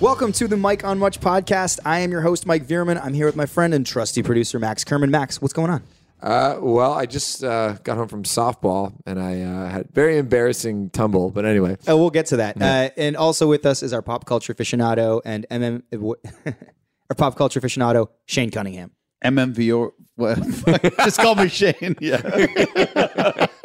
Welcome to the Mike on Much podcast. I am your host, Mike Veerman. I'm here with my friend and trusty producer, Max Kerman. Max, what's going on? Uh, well, I just uh, got home from softball and I uh, had very embarrassing tumble. But anyway, Oh, we'll get to that. Uh, and also with us is our pop culture aficionado and MM, our pop culture aficionado, Shane Cunningham. MMV or what? Just call me Shane. Yeah.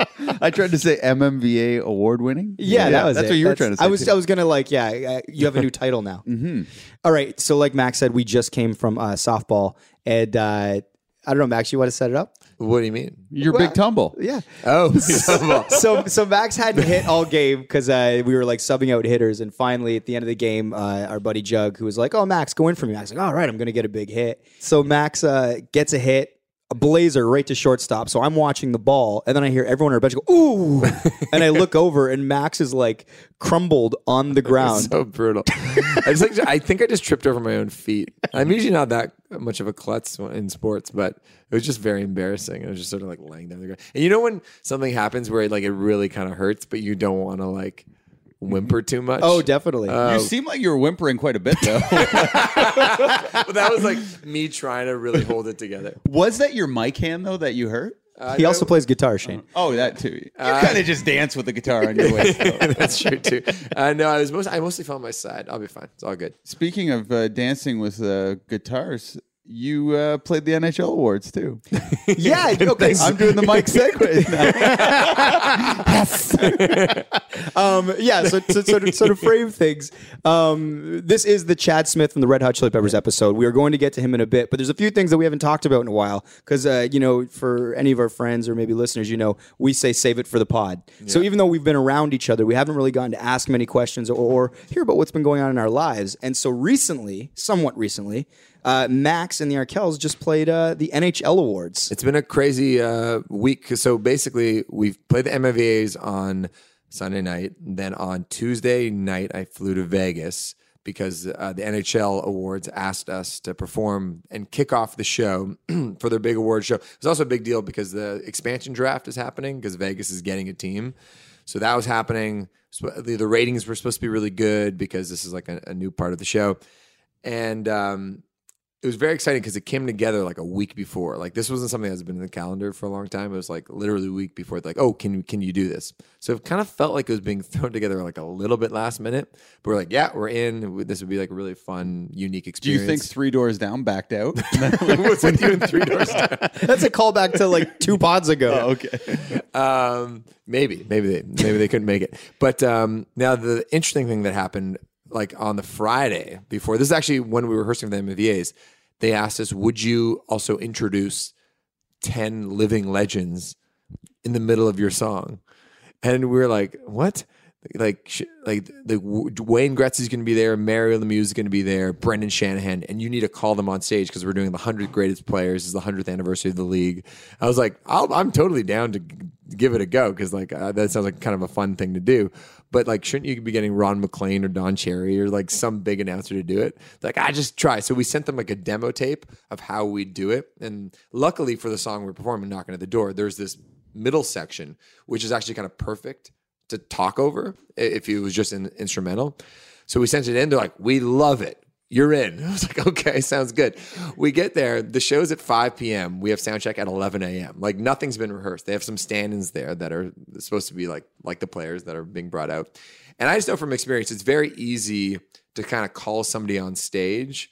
I tried to say MMVA award winning. Yeah, that was that's it. what you were That's- trying to say. I was, too. I was gonna like, yeah, uh, you have a new title now. mm-hmm. right. So, like Max said, we just came from uh, softball, and uh, I don't know, Max, you want to set it up? what do you mean? Your big tumble. Yeah. Oh, so so Max hadn't hit all game because uh, we were like subbing out hitters, and finally at the end of the game, uh, our buddy Jug, who was like, "Oh, Max, go in for me." Max was like, "All right, I'm gonna get a big hit." So Max uh, gets a hit, a blazer right to shortstop. So I'm watching the ball, and then I hear everyone on our bench go, "Ooh!" and I look over, and Max is like crumbled on the ground. so brutal. I just like I think I just tripped over my own feet. I'm usually not that much of a klutz in sports, but it was just very embarrassing. I was just sort of like laying down the ground. And you know when something happens where it, like it really kind of hurts, but you don't want to like whimper too much. oh, definitely. You seem like you were whimpering quite a bit, though. but that was like me trying to really hold it together. was that your mic hand though that you hurt? he also plays guitar, Shane. Oh, that too. You kind of just dance with the guitar on your waist. That's true too. Uh, no, I was most I mostly fell on my side. I'll be fine. It's all good. Speaking of uh, dancing with uh, guitars, you uh, played the NHL awards too. yeah. Okay. I'm doing the Mike segue. Um, yeah, so, so, so, to, so to frame things, um, this is the Chad Smith from the Red Hot Chili Peppers episode. We are going to get to him in a bit, but there's a few things that we haven't talked about in a while because, uh, you know, for any of our friends or maybe listeners, you know, we say save it for the pod. So even though we've been around each other, we haven't really gotten to ask many questions or, or hear about what's been going on in our lives. And so recently, somewhat recently, uh, Max and the Arkells just played uh, the NHL Awards. It's been a crazy uh, week. So basically, we've played the MMVAs on Sunday night. Then on Tuesday night, I flew to Vegas because uh, the NHL Awards asked us to perform and kick off the show for their big award show. It's also a big deal because the expansion draft is happening because Vegas is getting a team. So that was happening. So the, the ratings were supposed to be really good because this is like a, a new part of the show. And um, it was very exciting because it came together like a week before. Like this wasn't something that's been in the calendar for a long time. It was like literally a week before. Like, oh, can can you do this? So it kind of felt like it was being thrown together like a little bit last minute. But we're like, yeah, we're in. This would be like a really fun, unique experience. Do experience. you think Three Doors Down backed out? What's with you in three doors down? That's a callback to like two pods ago. Oh, okay. um, maybe, maybe they maybe they couldn't make it. But um, now the interesting thing that happened, like on the Friday before, this is actually when we were rehearsing for the MMVAs. They asked us, "Would you also introduce ten living legends in the middle of your song?" And we were like, "What?" Like, like the Wayne Gretzky's going to be there, Mario Lemieux is going to be there, Brendan Shanahan, and you need to call them on stage because we're doing the hundred greatest players. Is the hundredth anniversary of the league. I was like, I'll, I'm totally down to give it a go because like uh, that sounds like kind of a fun thing to do. But like, shouldn't you be getting Ron MacLean or Don Cherry or like some big announcer to do it? Like, I just try. So we sent them like a demo tape of how we do it, and luckily for the song we're performing, knocking at the door, there's this middle section which is actually kind of perfect to talk over if it was just an instrumental. So we sent it in. They're like, "We love it. You're in." I was like, "Okay, sounds good." We get there. The show's at 5 p.m. We have sound check at 11 a.m. Like nothing's been rehearsed. They have some stand-ins there that are supposed to be like like the players that are being brought out. And I just know from experience, it's very easy to kind of call somebody on stage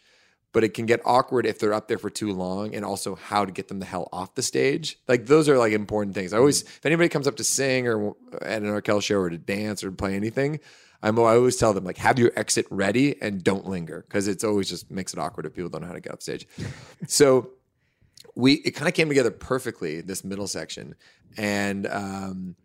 but it can get awkward if they're up there for too long and also how to get them the hell off the stage. Like those are like important things. I always if anybody comes up to sing or at an Arkell show or to dance or play anything I'm, i always tell them like have your exit ready and don't linger because it's always just makes it awkward if people don't know how to get off stage. So we it kind of came together perfectly this middle section. And um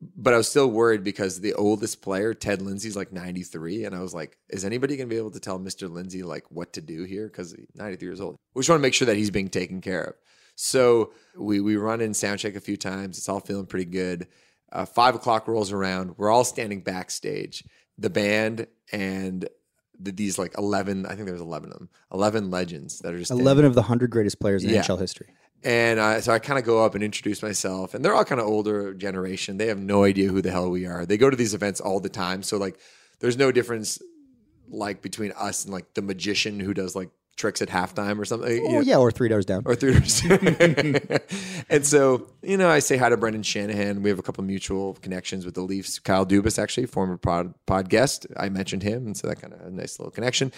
but I was still worried because the oldest player, Ted Lindsay's like 93. And I was like, is anybody going to be able to tell Mr. Lindsay like what to do here? Because he's 93 years old. We just want to make sure that he's being taken care of. So we, we run in sound check a few times. It's all feeling pretty good. Uh, five o'clock rolls around. We're all standing backstage. The band and the, these like 11, I think there's 11 of them, 11 legends that are just standing 11 of the 100 greatest players in Yeah. NHL history. And uh, so I kind of go up and introduce myself, and they're all kind of older generation. They have no idea who the hell we are. They go to these events all the time, so like, there's no difference. like between us and like the magician who does like tricks at halftime or something. you Oh know, yeah, or three doors down. or theaters. and so, you know, I say hi to Brendan Shanahan. We have a couple mutual connections with the Leafs. Kyle Dubas, actually, former pod, pod guest. I mentioned him. And so that kind of a nice little connection.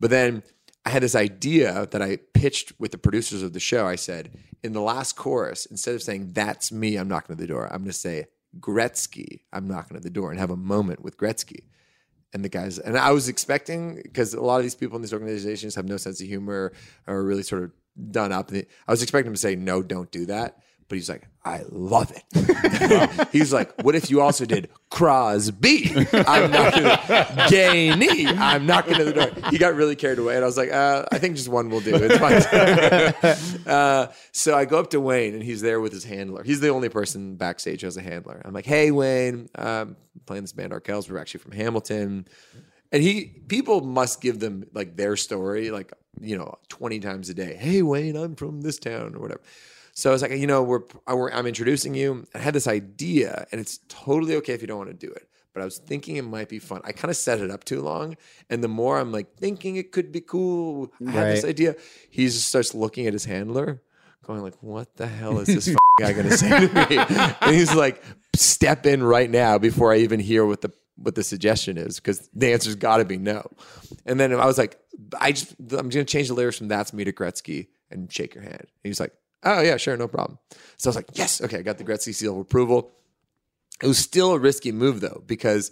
But then I had this idea that I pitched with the producers of the show. I said, in the last chorus, instead of saying, that's me, I'm knocking at the door, I'm going to say, Gretzky, I'm knocking at the door and have a moment with Gretzky. And the guys and i was expecting because a lot of these people in these organizations have no sense of humor or really sort of done up. I was expecting him to say no don't do that but he's like i love it he's like what if you also did crosby i'm not gonna gainy i'm not gonna the door he got really carried away and i was like uh, i think just one will do it's fine uh, so i go up to wayne and he's there with his handler he's the only person backstage who has a handler i'm like hey wayne um, playing this band Arkells. We're actually from Hamilton. And he people must give them like their story, like, you know, 20 times a day. Hey Wayne, I'm from this town or whatever. So I was like, you know, we're, we're I'm introducing you. I had this idea, and it's totally okay if you don't want to do it. But I was thinking it might be fun. I kind of set it up too long. And the more I'm like thinking it could be cool, I had this idea. He just starts looking at his handler, going like, what the hell is this guy gonna say to me? And he's like, step in right now before I even hear what the what the suggestion is, because the answer's gotta be no. And then I was like, I just I'm gonna change the lyrics from that's me to Gretzky and shake your hand. And he's like, Oh yeah, sure, no problem. So I was like, Yes, okay, I got the Gretzky seal of approval. It was still a risky move though, because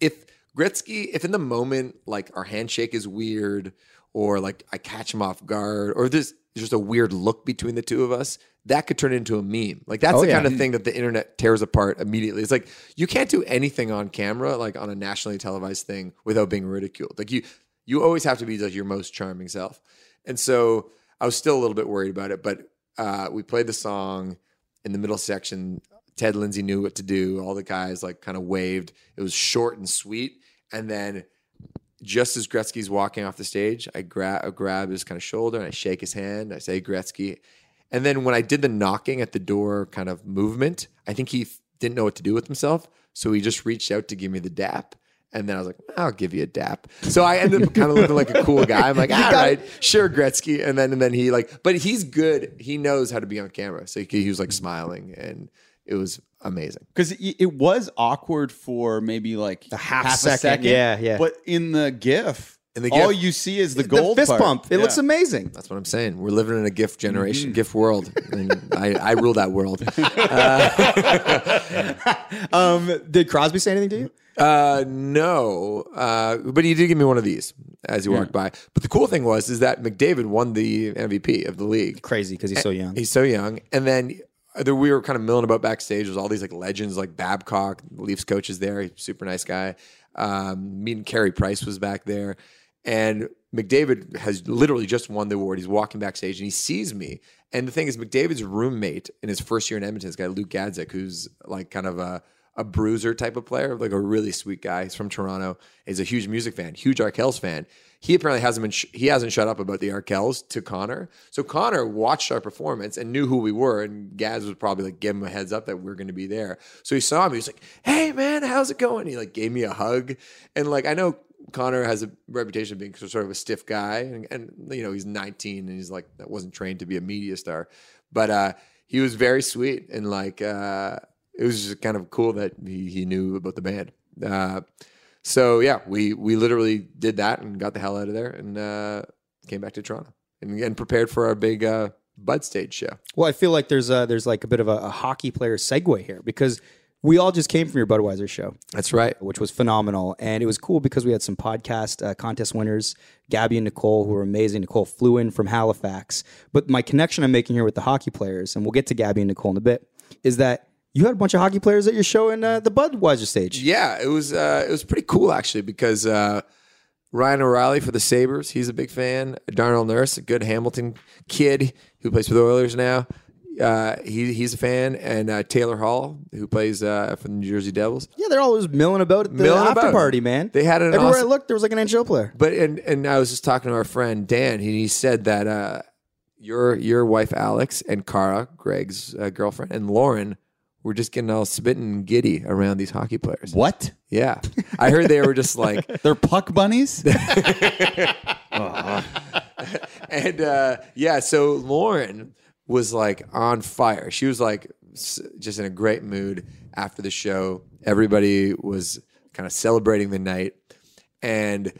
if Gretzky, if in the moment like our handshake is weird, or like I catch him off guard, or there's just a weird look between the two of us, that could turn into a meme. Like that's Oh, the yeah. kind of thing that the internet tears apart immediately. It's like you can't do anything on camera, like on a nationally televised thing, without being ridiculed. Like you, you always have to be like your most charming self. And so I was still a little bit worried about it, but uh, we played the song in the middle section. Ted Lindsay knew what to do. All the guys like kind of waved. It was short and sweet. And then just as Gretzky's walking off the stage, I grab I grab his kind of shoulder and I shake his hand. I say Gretzky. And then when I did the knocking at the door kind of movement, I think he f- didn't know what to do with himself. So he just reached out to give me the dap. And then I was like, I'll give you a dap. So I ended up kind of looking like a cool guy. I'm like, all right, sure, Gretzky. And then and then he like, but he's good. He knows how to be on camera. So he, he was like smiling and it was amazing. because it, it was awkward for maybe like a half second. Yeah, yeah. But in the GIF, In the GIF, all you see is the The gold fist part. pump. It looks amazing. That's what I'm saying. We're living in a GIF generation, Mm-hmm. gift world. And I, I rule that world. Um, did Crosby say anything to you? Uh, no, uh, but he did give me one of these as he walked by. But the cool thing was is that McDavid won the MVP of the league. Crazy because he's so young. He's so young, and then there, we were kind of milling about backstage. There's all these like legends, like Babcock, the Leafs coach is there. He's a super nice guy. Um, me and Carey Price was back there, and McDavid has literally just won the award. He's walking backstage and he sees me. And the thing is, McDavid's roommate in his first year in Edmonton, this guy Luke Gazdic, who's like kind of a a bruiser type of player, like a really sweet guy. He's from Toronto. He's a huge music fan, huge Arkells fan. He apparently hasn't been sh- he hasn't shut up about the Arkells to Connor. So Connor watched our performance and knew who we were, and Gaz was probably like give him a heads up that we're going to be there. So he saw me. He was like, "Hey man, how's it going?" He like gave me a hug, and like I know Connor has a reputation of being sort of a stiff guy, and, and you know he's 19 and he's like that wasn't trained to be a media star, but uh, he was very sweet and like uh, it was just kind of cool that he, he knew about the band. Uh, so yeah, we we literally did that and got the hell out of there and uh, came back to Toronto and, and prepared for our big uh, Bud Stage show. Well, I feel like there's a, there's like a bit of a, a hockey player segue here because we all just came from your Budweiser show, That's right. which was phenomenal, and it was cool because we had some podcast uh, contest winners, Gabby and Nicole, who were amazing. Nicole flew in from Halifax, but my connection I'm making here with the hockey players, and we'll get to Gabby and Nicole in a bit, is that you had a bunch of hockey players at your show in uh, the Budweiser stage. Yeah, it was uh, it was pretty cool actually because uh, Ryan O'Reilly for the Sabres, he's a big fan. Darnell Nurse, a good Hamilton kid who plays for the Oilers now. Uh, he he's a fan, and uh, Taylor Hall, who plays uh, for the New Jersey Devils. Yeah, they're always milling about at the Milling after about. party, man. They had an everywhere awesome- I looked, there was like an NHL player. But and and I was just talking to our friend Dan. He, he said that uh, your your wife Alex and Cara, Greg's uh, girlfriend, and Lauren were just getting all spitting giddy around these hockey players. What? Yeah, I heard they were just like, They're puck bunnies. and uh, yeah, so Lauren was like on fire. She was like s- just in a great mood after the show. Everybody was kind of celebrating the night, and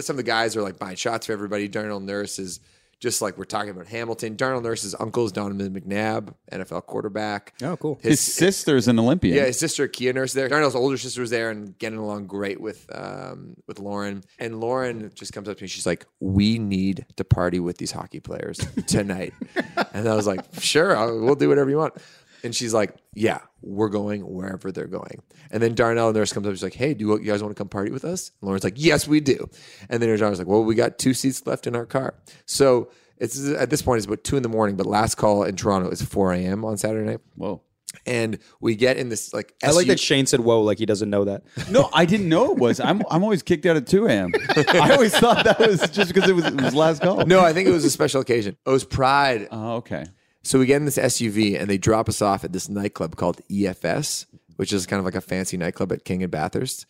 some of the guys are like buying shots for everybody. Darnell Nurse is just like we're talking about Hamilton. Darnell Nurse's uncle is Donovan McNabb, NFL quarterback. Oh, cool. His sister's an Olympian. Yeah, his sister Kia Nurse there. Darnell's older sister was there and getting along great with um, with Lauren. And Lauren just comes up to me. She's like, "We need to party with these hockey players tonight." and I was like, "Sure, I'll, we'll do whatever you want." And she's like, "Yeah, we're going wherever they're going." And then Darnell Nurse comes up. She's like, "Hey, do you guys want to come party with us?" And Lauren's like, "Yes, we do." And then Darnell's like, "Well, we got two seats left in our car." So it's at this point it's about two in the morning. But last call in Toronto is four a.m. on Saturday night Whoa. and we get in this like I like SU that Shane said "whoa" like he doesn't know that. No, I didn't know it was. I'm I'm always kicked out at 2 a.m. I always thought that was just because it was, it was last call. No, I think it was a special occasion. It was Pride. Oh, okay. So we get in this SUV and they drop us off at this nightclub called EFS, which is kind of like a fancy nightclub at King and Bathurst.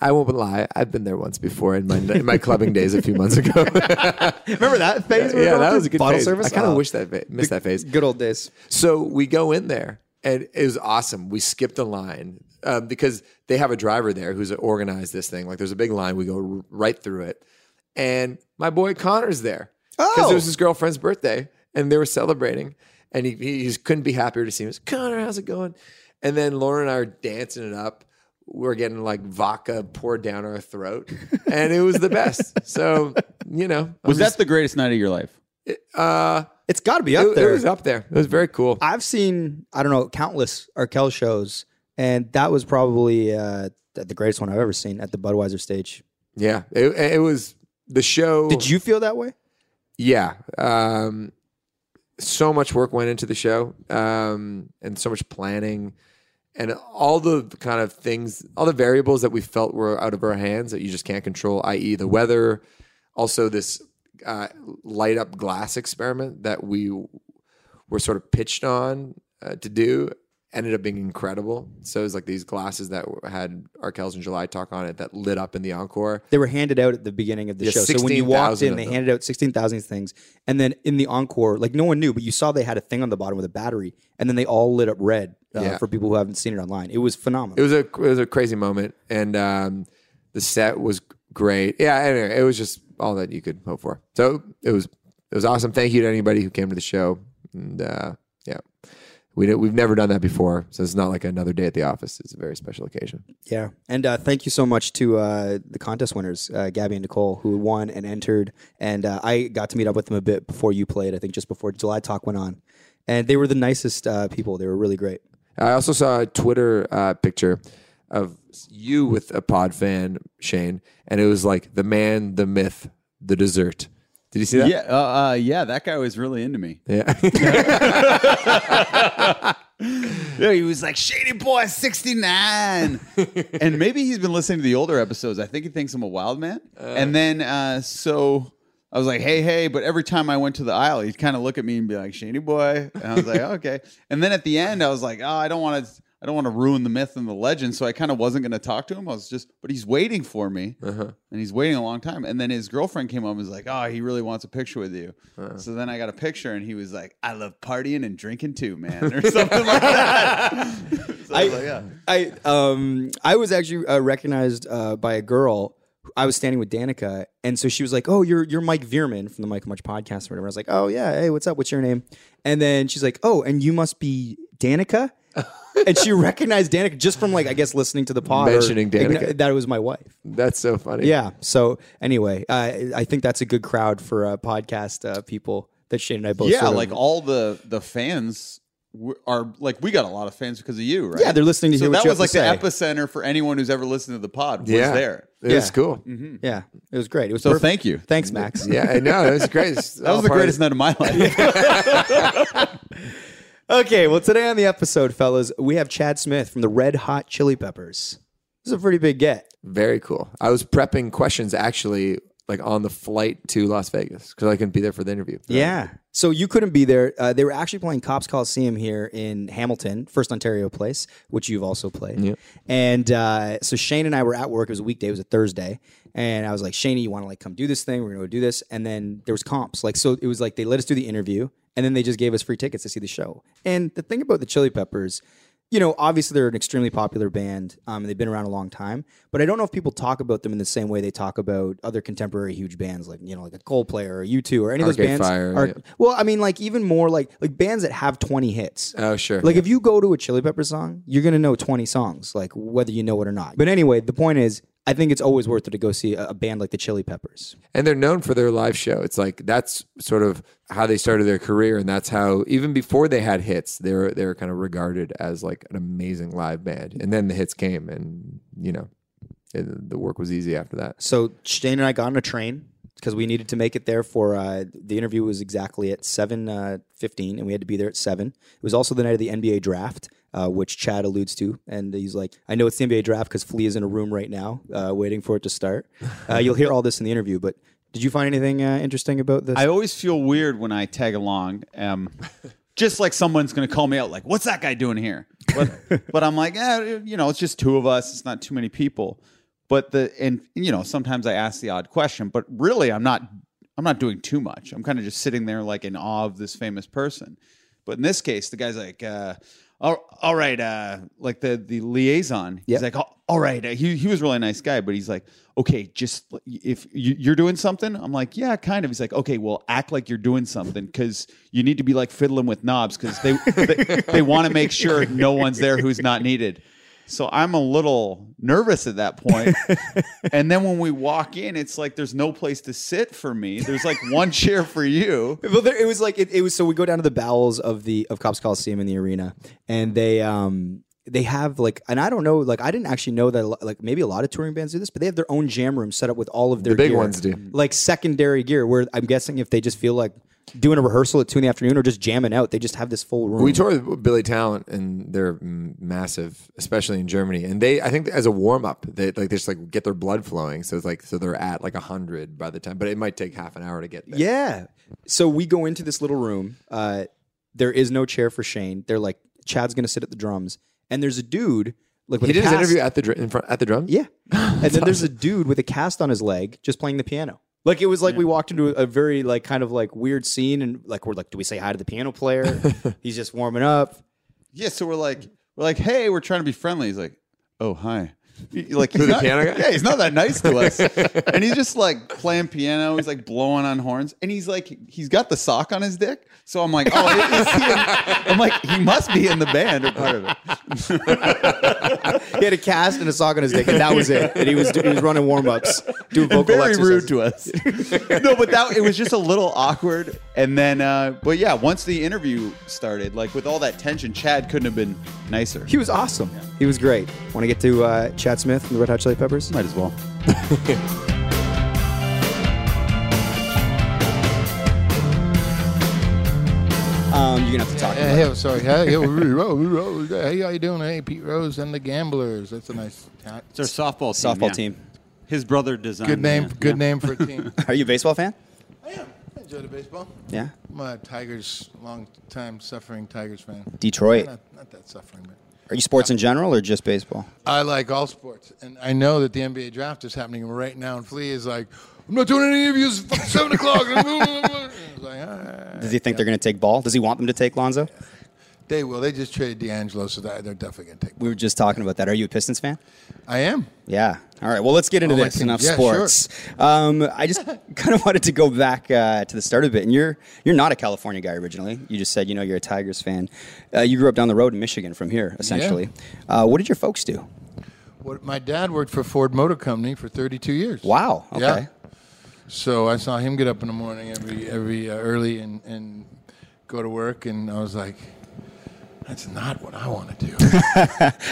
I won't lie, I've been there once before in my in my clubbing days a few months ago. Remember that phase? were yeah, that was a good bottle phase. service. I kind of Oh, wish that fa- missed that phase. Good old days. So we go in there, and it was awesome. We skipped a line um, because they have a driver there who's organized this thing. Like, there's a big line. We go r- right through it, and my boy Connor's there because Oh. it was his girlfriend's birthday, and they were celebrating, and he, he just couldn't be happier to see him. He was, Connor, how's it going? And then Lauren and I are dancing it up. We're getting like vodka poured down our throat, and it was the best. So you know, I'm Was that the greatest night of your life? uh, It's got to be up it, it there. was up there. It was very cool. I've seen I don't know countless Arkel shows, and that was probably uh, the the greatest one I've ever seen at the Budweiser stage. Yeah, it, it was the show. Did you feel that way? Yeah. Um, so much work went into the show, um, and so much planning, and all the kind of things, all the variables that we felt were out of our hands that you just can't control, i.e., the weather. Also, this uh, light up glass experiment that we were sort of pitched on uh, to do ended up being incredible. So it was like these glasses that had Arkells and July talk on it that lit up in the encore. They were handed out at the beginning of the Yeah, show. So when you walked in, they them. handed out sixteen thousand things, and then in the encore, like no one knew, but you saw they had a thing on the bottom with a battery, and then they all lit up red uh, Yeah. for people who haven't seen it online. It was phenomenal. It was a it was a crazy moment, and um, the set was great. Yeah, anyway, it was just all that you could hope for. So it was it was awesome. Thank you to anybody who came to the show, and uh, yeah, we we've never done that before, so it's not like another day at the office. It's a very special occasion. Yeah, and uh, thank you so much to uh, the contest winners, uh, Gabby and Nicole, who won and entered. And uh, I got to meet up with them a bit before you played. I think just before July Talk went on, and they were the nicest uh, people. They were really great. I also saw a Twitter uh, picture of you with a pod fan, Shane, and it was like the man, the myth, the dessert. Did you see that? Yeah, uh, uh, yeah. That guy was really into me. Yeah. Yeah, he was like Shady Boy sixty nine, and maybe he's been listening to the older episodes. I think he thinks I'm a wild man. and then uh, so I was like, hey, hey. But every time I went to the aisle, he'd kind of look at me and be like, Shady Boy, and I was like, okay. And then at the end, I was like, oh, I don't want to. I don't want to ruin the myth and the legend, so I kind of wasn't going to talk to him. I was just, but he's waiting for me, and he's waiting a long time. And then his girlfriend came up and was like, "Oh, he really wants a picture with you." So then I got a picture, and he was like, "I love partying and drinking too, man," or something like that. So I, was like, yeah. I um I was actually uh, recognized uh, by a girl. I was standing with Danica, and so she was like, "Oh, you're you're Mike Veerman from the Mike Much podcast or whatever." I was like, "Oh yeah, hey, what's up? What's your name?" And then she's like, "Oh, and you must be Danica." and she recognized Danica just from like I guess listening to the pod, Mentioning Danica. that it was my wife. That's so funny. Yeah. So anyway, uh, I think that's a good crowd for uh, podcast uh, people that Shane and I both. yeah, sort of- like all the the fans w- are like we got a lot of fans because of you, right? Yeah, they're listening to so hear what that you was have like to the say. epicenter for anyone who's ever listened to the pod. Was Yeah. there? It was Yeah. cool. yeah, it was great. It was So perfect. thank you. Thanks, Max. Yeah, I know. It was great. That was the greatest night of my life. Okay, well, today on the episode, fellas, we have Chad Smith from the Red Hot Chili Peppers. This is a pretty big get. Very cool. I was prepping questions actually like on the flight to Las Vegas because I couldn't be there for the interview. Yeah. So you couldn't be there. Uh, they were actually playing Copps Coliseum here in Hamilton, First Ontario Place, which you've also played. Yeah. And uh, so Shane and I were at work. It was a weekday. It was a Thursday. And I was like, Shane, you want to like come do this thing? We're gonna go do this. And then there was comps. Like so, it was like they let us do the interview, and then they just gave us free tickets to see the show. And the thing about the Chili Peppers, you know, obviously they're an extremely popular band. Um, and they've been around a long time. But I don't know if people talk about them in the same way they talk about other contemporary huge bands, like you know, like a Coldplay or U two or any of those Arcade bands. Fire, are, yeah. Well, I mean, like even more like like bands that have twenty hits. Oh sure. Like if you go to a Chili Pepper song, you're gonna know 20 songs, like whether you know it or not. But anyway, the point is, I think it's always worth it to go see a, a band like the Chili Peppers. and they're known for their live show. It's like that's sort of how they started their career, and that's how even before they had hits, they were they were kind of regarded as like an amazing live band. And then the hits came, and you know, it, the work was easy after that. So Shane and I got on a train because we needed to make it there for uh, the interview was exactly at seven uh, fifteen, and we had to be there at seven. It was also the night of the NBA draft. Uh, which Chad alludes to, and he's like, "I know it's the NBA draft because Flea is in a room right now, uh, waiting for it to start." Uh, you'll hear all this in the interview. But did you find anything uh, interesting about this? I always feel weird when I tag along. Um, just like someone's going to call me out, like, "What's that guy doing here?" But, but I'm like, eh, you know, it's just two of us. It's not too many people. But the and you know, sometimes I ask the odd question, but really, I'm not. I'm not doing too much. I'm kind of just sitting there like in awe of this famous person. But in this case, the guy's like, uh, all, all right, uh, like the the liaison. Yep. He's like, "Oh, all right. Uh, he he was a really nice guy, but he's like, okay, just if you, you're doing something, I'm like, yeah, kind of. He's like, okay, well, act like you're doing something because you need to be like fiddling with knobs because they they, they want to make sure no one's there who's not needed. So I'm a little nervous at that point. and then when we walk in, it's like there's no place to sit for me. There's like one chair for you. well, there, it was like it, it was. So we go down to the bowels of the of Copps Coliseum in the arena, and they um they have like, and I don't know, like I didn't actually know that like maybe a lot of touring bands do this, but they have their own jam room set up with all of their big gear. ones do. like secondary gear. Where I'm guessing if they just feel like doing a rehearsal at two in the afternoon or just jamming out, they just have this full room. We toured with Billy Talent, and they're massive, especially in Germany. And they, I think, as a warm up, they like they just like get their blood flowing. So it's like so they're at like a hundred by the time, but it might take half an hour to get there. Yeah. So we go into this little room. Uh, there is no chair for Shane. They're like, Chad's gonna sit at the drums, and there's a dude like He did his interview at the dr- in front at the drums. Yeah. and then there's a dude with a cast on his leg just playing the piano. Like it was like we walked into a, a very like kind of like weird scene and like we're like, do we say hi to the piano player? He's just warming up. Yeah, so we're like, we're like, hey, we're trying to be friendly. He's like, oh hi. He- Like he's the not- piano guy? Yeah, he's not that nice to us, and he's just like playing piano. He's like blowing on horns, and he's like, he's got the sock on his dick. So I'm like, oh, is he in, I'm like, he must be in the band or part of it. He had a cast and a sock on his dick, and that was it. And he was he was running warm ups, doing vocal Very exercises. rude to us. no, but that it was just a little awkward. And then, uh, but yeah, once the interview started, like with all that tension, Chad couldn't have been nicer. He was awesome. He was great. Want to get to uh, Chad Smith from the Red Hot Chili Peppers? Might as well. Um, you're gonna have to talk. Yeah, about hey, sorry. Hey, hey, how you doing? Hey, Pete Rose and the Gamblers. That's a nice, ta- It's our softball team. softball yeah. team. His brother designed. good name. yeah. Good Yeah. name for a team. Are you a baseball fan? I am. I enjoy the baseball. Yeah. I'm a Tigers, long time suffering Tigers fan. Detroit. Not, not that suffering, but Are you sports uh, in general or just baseball? I like all sports, and I know that the NBA draft is happening right now. And Flea is like, I'm not doing any interviews. It's seven o'clock. Like, all right. Does he think they're going to take ball? Does he want them to take Lonzo? They will. They just traded D'Angelo, so they're definitely going to take. We were just talking about that. Are you a Pistons fan? I am. Yeah. All right. Well, let's get into Oh, this. Enough yeah, sports. Um, I just kind of wanted to go back uh, to the start of it. And you're you're not a California guy originally. You just said you know you're a Tigers fan. Uh, you grew up down the road in Michigan from here, essentially. Uh, what did your folks do? What, my dad worked for Ford Motor Company for 32 years. Wow. Okay. Yeah. So I saw him get up in the morning every every uh, early and, and go to work, and I was like, "That's not what I want to do."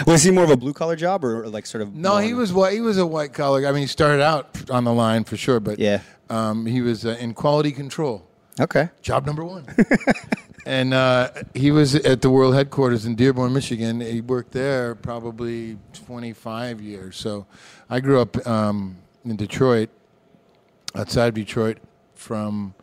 Was he more of a blue collar job or like sort of? no, he was white. He was a white collar. I mean, he started out on the line for sure, but Yeah. um, he was uh, in quality control. Okay. Job number one. and uh, he was at the world headquarters in Dearborn, Michigan. He worked there probably 25 years. So I grew up um, in Detroit. outside of Detroit from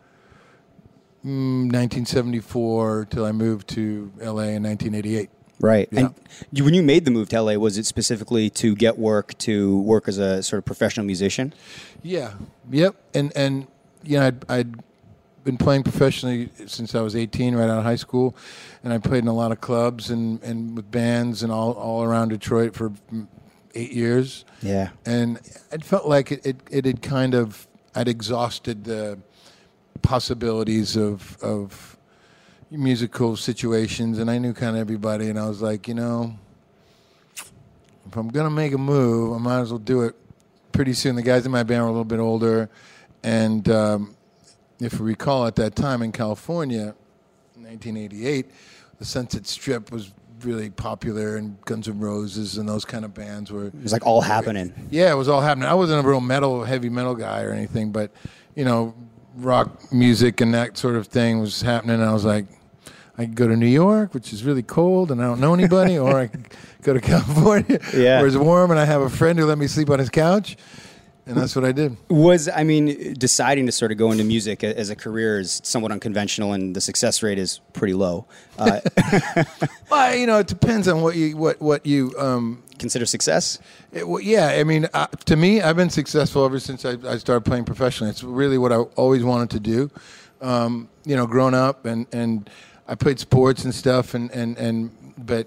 mm, 1974 till I moved to LA in 1988. Right. Yeah. And you, when you made the move to LA, was it specifically to get work, to work as a sort of professional musician? Yeah. Yep. And and you know, I'd, I'd been playing professionally since I was 18, right out of high school, and I played in a lot of clubs and, and with bands and all all around Detroit for mm, eight years. Yeah. And it felt like it, it, it had kind of I'd exhausted the possibilities of of musical situations, and I knew kind of everybody, and I was like, you know, if I'm gonna make a move, I might as well do it pretty soon. The guys in my band were a little bit older, and um, if you recall, at that time in California, 1988, the Sunset Strip was really popular, and Guns N' Roses and those kind of bands were. It was like all happening. Yeah, it was all happening. I wasn't a real metal, heavy metal guy or anything, but you know, rock music and that sort of thing was happening. I was like, I could go to New York, which is really cold and I don't know anybody, or I could go to California, Yeah. where it's warm and I have a friend who let me sleep on his couch, and that's what I did. Was I mean, deciding to sort of go into music as a career is somewhat unconventional, and the success rate is pretty low. Uh, Well, you know, it depends on what you what what you um, consider success? It, well, yeah, I mean, uh, to me, I've been successful ever since I, I started playing professionally. It's really what I always wanted to do. Um, you know, growing up, and, and I played sports and stuff, and, and, and but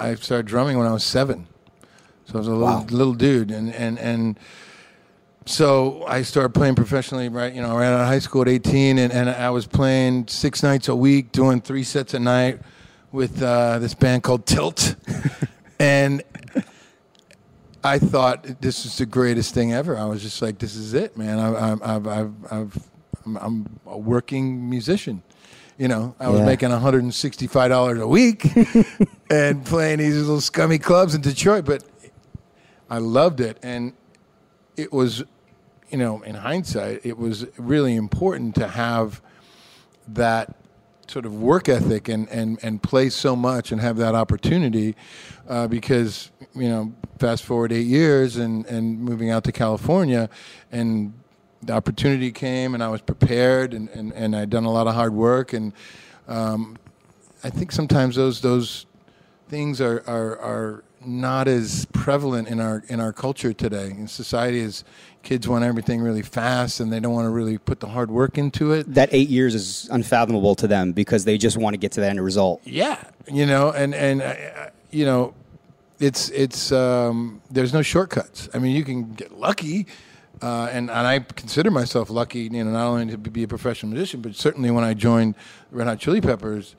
I started drumming when I was seven, so I was a little Wow. little dude, and and and so I started playing professionally right, you know, right out of high school at 18, and, and I was playing six nights a week, doing three sets a night with uh, this band called Tilt, and I thought this was the greatest thing ever. I was just like, this is it, man. I, I, I've, I've, I've, I'm, I'm a working musician. You know, I was Yeah. making $165 a week and playing these little scummy clubs in Detroit, but I loved it. And it was, you know, in hindsight, it was really important to have that sort of work ethic and, and, and play so much and have that opportunity uh, because, you know, fast forward eight years and, and moving out to California and the opportunity came and I was prepared and, and, and I'd done a lot of hard work and um, I think sometimes those those things are, are are not as prevalent in our in our culture today. In society, is kids want everything really fast and they don't want to really put the hard work into it. That eight years is unfathomable to them because they just want to get to that end result. Yeah, you know, and and uh, you know, it's it's um, there's no shortcuts. I mean, you can get lucky, uh, and and I consider myself lucky. You know, not only to be a professional musician, but certainly when I joined Red Hot Chili Peppers,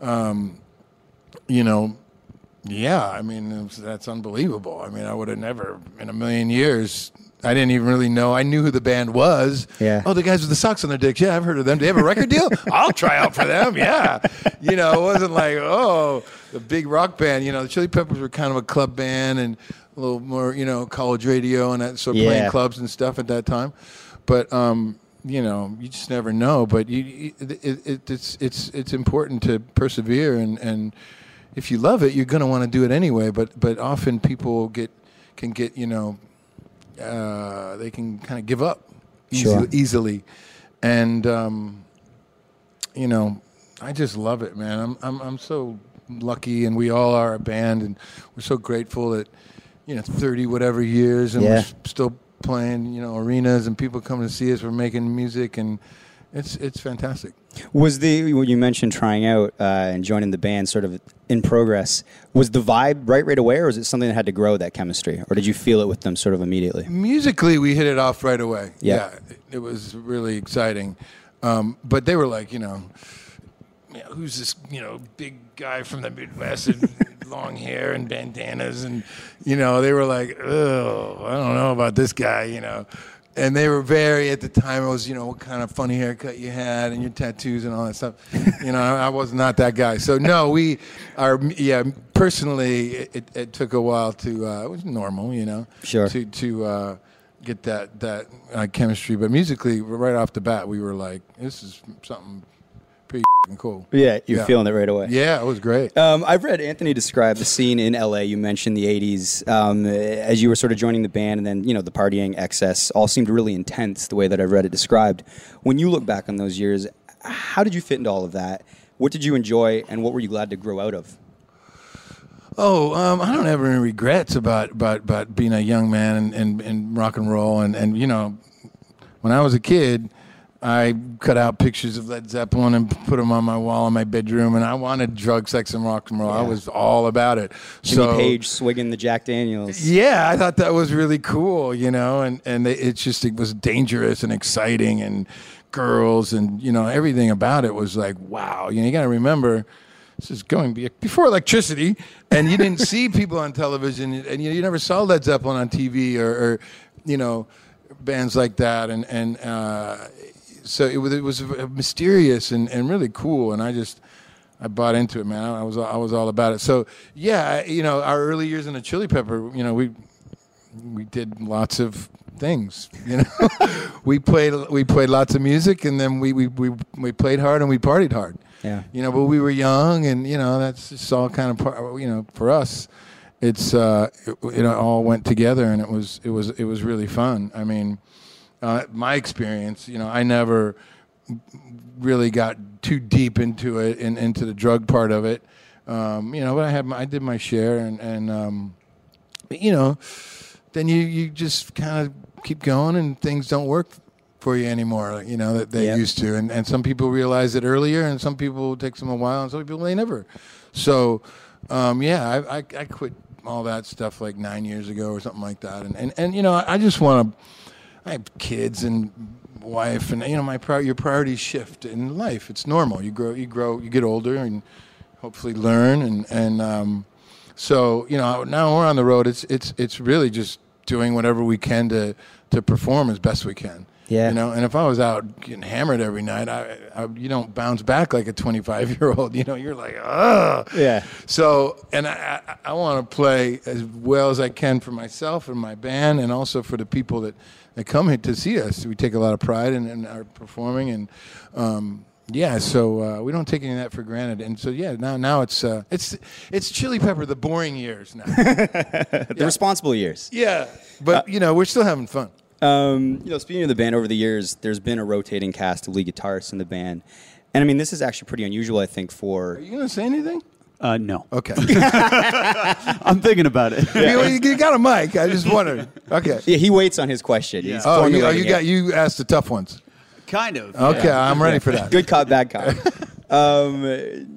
um, you know. Yeah, I mean that's unbelievable. I mean, I would have never in a million years. I didn't even really know. I knew who the band was. Yeah. Oh, the guys with the socks on their dicks. Yeah, I've heard of them. Do they have a record deal? I'll try out for them. Yeah. You know, it wasn't like, oh, the big rock band. You know, the Chili Peppers were kind of a club band and a little more, you know, college radio and that sort of Yeah. playing clubs and stuff at that time. But, um, you know, you just never know. But you, you it, it, it's it's it's important to persevere, and, and if you love it, you're going to want to do it anyway. But but often people get can get you know uh, they can kind of give up Sure. easily, and um, you know, I just love it, man. I'm I'm I'm so lucky, and we all are a band, and we're so grateful that you know, thirty whatever years, and Yeah. we're still playing, you know, arenas, and people come to see us. We're making music, and it's it's fantastic. Was the when you mentioned trying out uh, and joining the band sort of in progress? Was the vibe right right away, or was it something that had to grow that chemistry, or did you feel it with them sort of immediately? Musically, we hit it off right away. Yeah. it, it was really exciting. Um, but they were like, you know, you know, who's this, you know, big guy from the Midwest and long hair and bandanas, and you know, they were like, oh, I don't know about this guy, you know. And they were very at the time. It was you know what kind of funny haircut you had and your tattoos and all that stuff. You know, I, I was not that guy. So no, we are. Yeah, personally, it, it took a while to. Uh, it was normal, you know. Sure. To to uh, get that that uh, chemistry, but musically, right off the bat, we were like, this is something fucking cool. Yeah, you're Yeah. feeling it right away. Yeah, it was great. Um, I've read Anthony describe the scene in LA. You mentioned the '80s um, as you were sort of joining the band, and then you know the partying, excess, all seemed really intense. The way that I've read it described. When you look back on those years, how did you fit into all of that? What did you enjoy, and what were you glad to grow out of? Oh, um, I don't have any regrets about, about, about being a young man and, and, and rock and roll. And, and, you know, when I was a kid, I cut out pictures of Led Zeppelin and put them on my wall in my bedroom. And I wanted drug, sex, and rock and roll. I was all about it. Jimmy so, Page swigging the Jack Daniels. Yeah, I thought that was really cool, you know, and and it just it was dangerous and exciting and girls and you know everything about it was like wow. You know, you got to remember this is going before electricity, and you didn't see people on television, and you, you never saw Led Zeppelin on TV or, or you know bands like that, and and uh, so it was it was mysterious and, and really cool, and I just. I bought into it, man. I was I was all about it. So yeah, you know, our early years in the Chili Pepper, you know, we we did lots of things. You know, we played we played lots of music, and then we we we, we played hard and we partied hard. Yeah. You know, but we were young, and you know that's just all kind of part. You know, for us, it's uh, it, it all went together, and it was it was it was really fun. I mean, uh, my experience, you know, I never really got too deep into it and into the drug part of it. Um, you know, but I had my, I did my share, and and um, you know, then you you just kind of keep going, and things don't work for you anymore. You know that they Yep. used to, and and some people realize it earlier, and some people it takes them a while, and some people they never. So, um, yeah, I, I I quit all that stuff like nine years ago or something like that, and and and you know I, I just want to. I have kids and wife, and you know my pri- your priorities shift in life. It's normal. You grow, you grow, you get older, and hopefully learn. And and um, so you know now we're on the road. It's it's it's really just doing whatever we can to to perform as best we can. Yeah. You know, and if I was out getting hammered every night, I, I you don't bounce back like a 25 year old. You know, you're like, ugh. Yeah. So, and I, I, I want to play as well as I can for myself and my band, and also for the people that, that come here to see us. We take a lot of pride in, in our performing, and um, yeah, so uh, we don't take any of that for granted. And so, yeah, now now it's uh, it's it's Chili Pepper, the boring years now. The responsible years. yeah, but you know we're still having fun. Um, you know, speaking of the band, over the years, there's been a rotating cast of lead guitarists in the band, and I mean, this is actually pretty unusual, I think, for. Are you gonna say anything? Uh, no, Okay. I'm thinking about it. you, you got a mic. I just wondered. Okay. yeah, he waits on his question. He's Oh, you, oh, formulating you it. got you asked the tough ones. kind of. Okay, I'm ready for that. good cop, bad cop. um,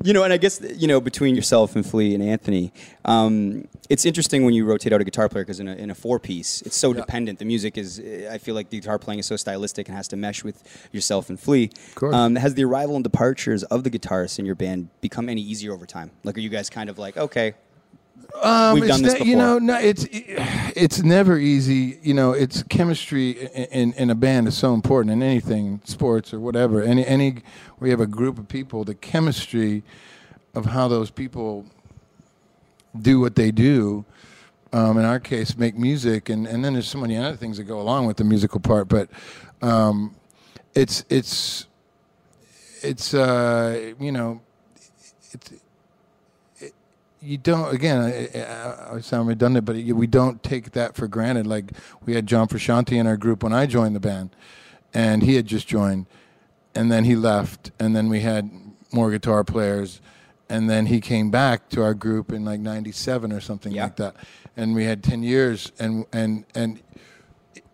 you know, and I guess you know between yourself and Flea and Anthony, um, it's interesting when you rotate out a guitar player because in a, in a four piece, it's so dependent. The music is, I feel like the guitar playing is so stylistic and has to mesh with yourself and Flea. Um, has the arrival and departures of the guitarists in your band become any easier over time? Like, are you guys kind of like, okay, Um, We've it's done this ne- You know, no, it's it's never easy. You know, it's chemistry in, in, in a band is so important in anything, sports or whatever. Any any you have a group of people, the chemistry of how those people do what they do. Um, in our case, make music, and, and then there's so many other things that go along with the musical part. But um, it's it's it's uh, you know it's you don't again I, I, sound redundant but we don't take that for granted like we had john frusciante in our group when i joined the band and he had just joined and then he left and then we had more guitar players and then he came back to our group in like 97 or something Yeah. like that and we had 10 years and and and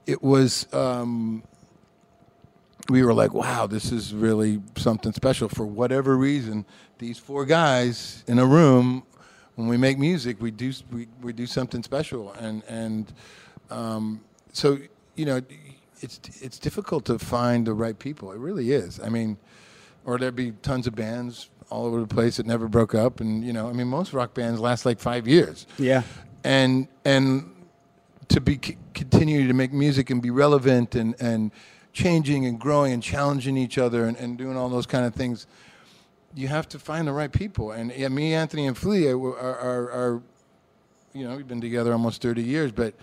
it was um we were like, wow, this is really something special. For whatever reason, these four guys in a room, when we make music, we do we, we do something special, and and um, so you know, it's it's difficult to find the right people. It really is. I mean, or there'd be tons of bands all over the place that never broke up, and you know, I mean, most rock bands last like five years yeah, and and to be c- continue to make music and be relevant and and changing and growing and challenging each other and, and doing all those kind of things you have to find the right people and yeah, me anthony and flea are, are, are, you know we've been together almost 30 years but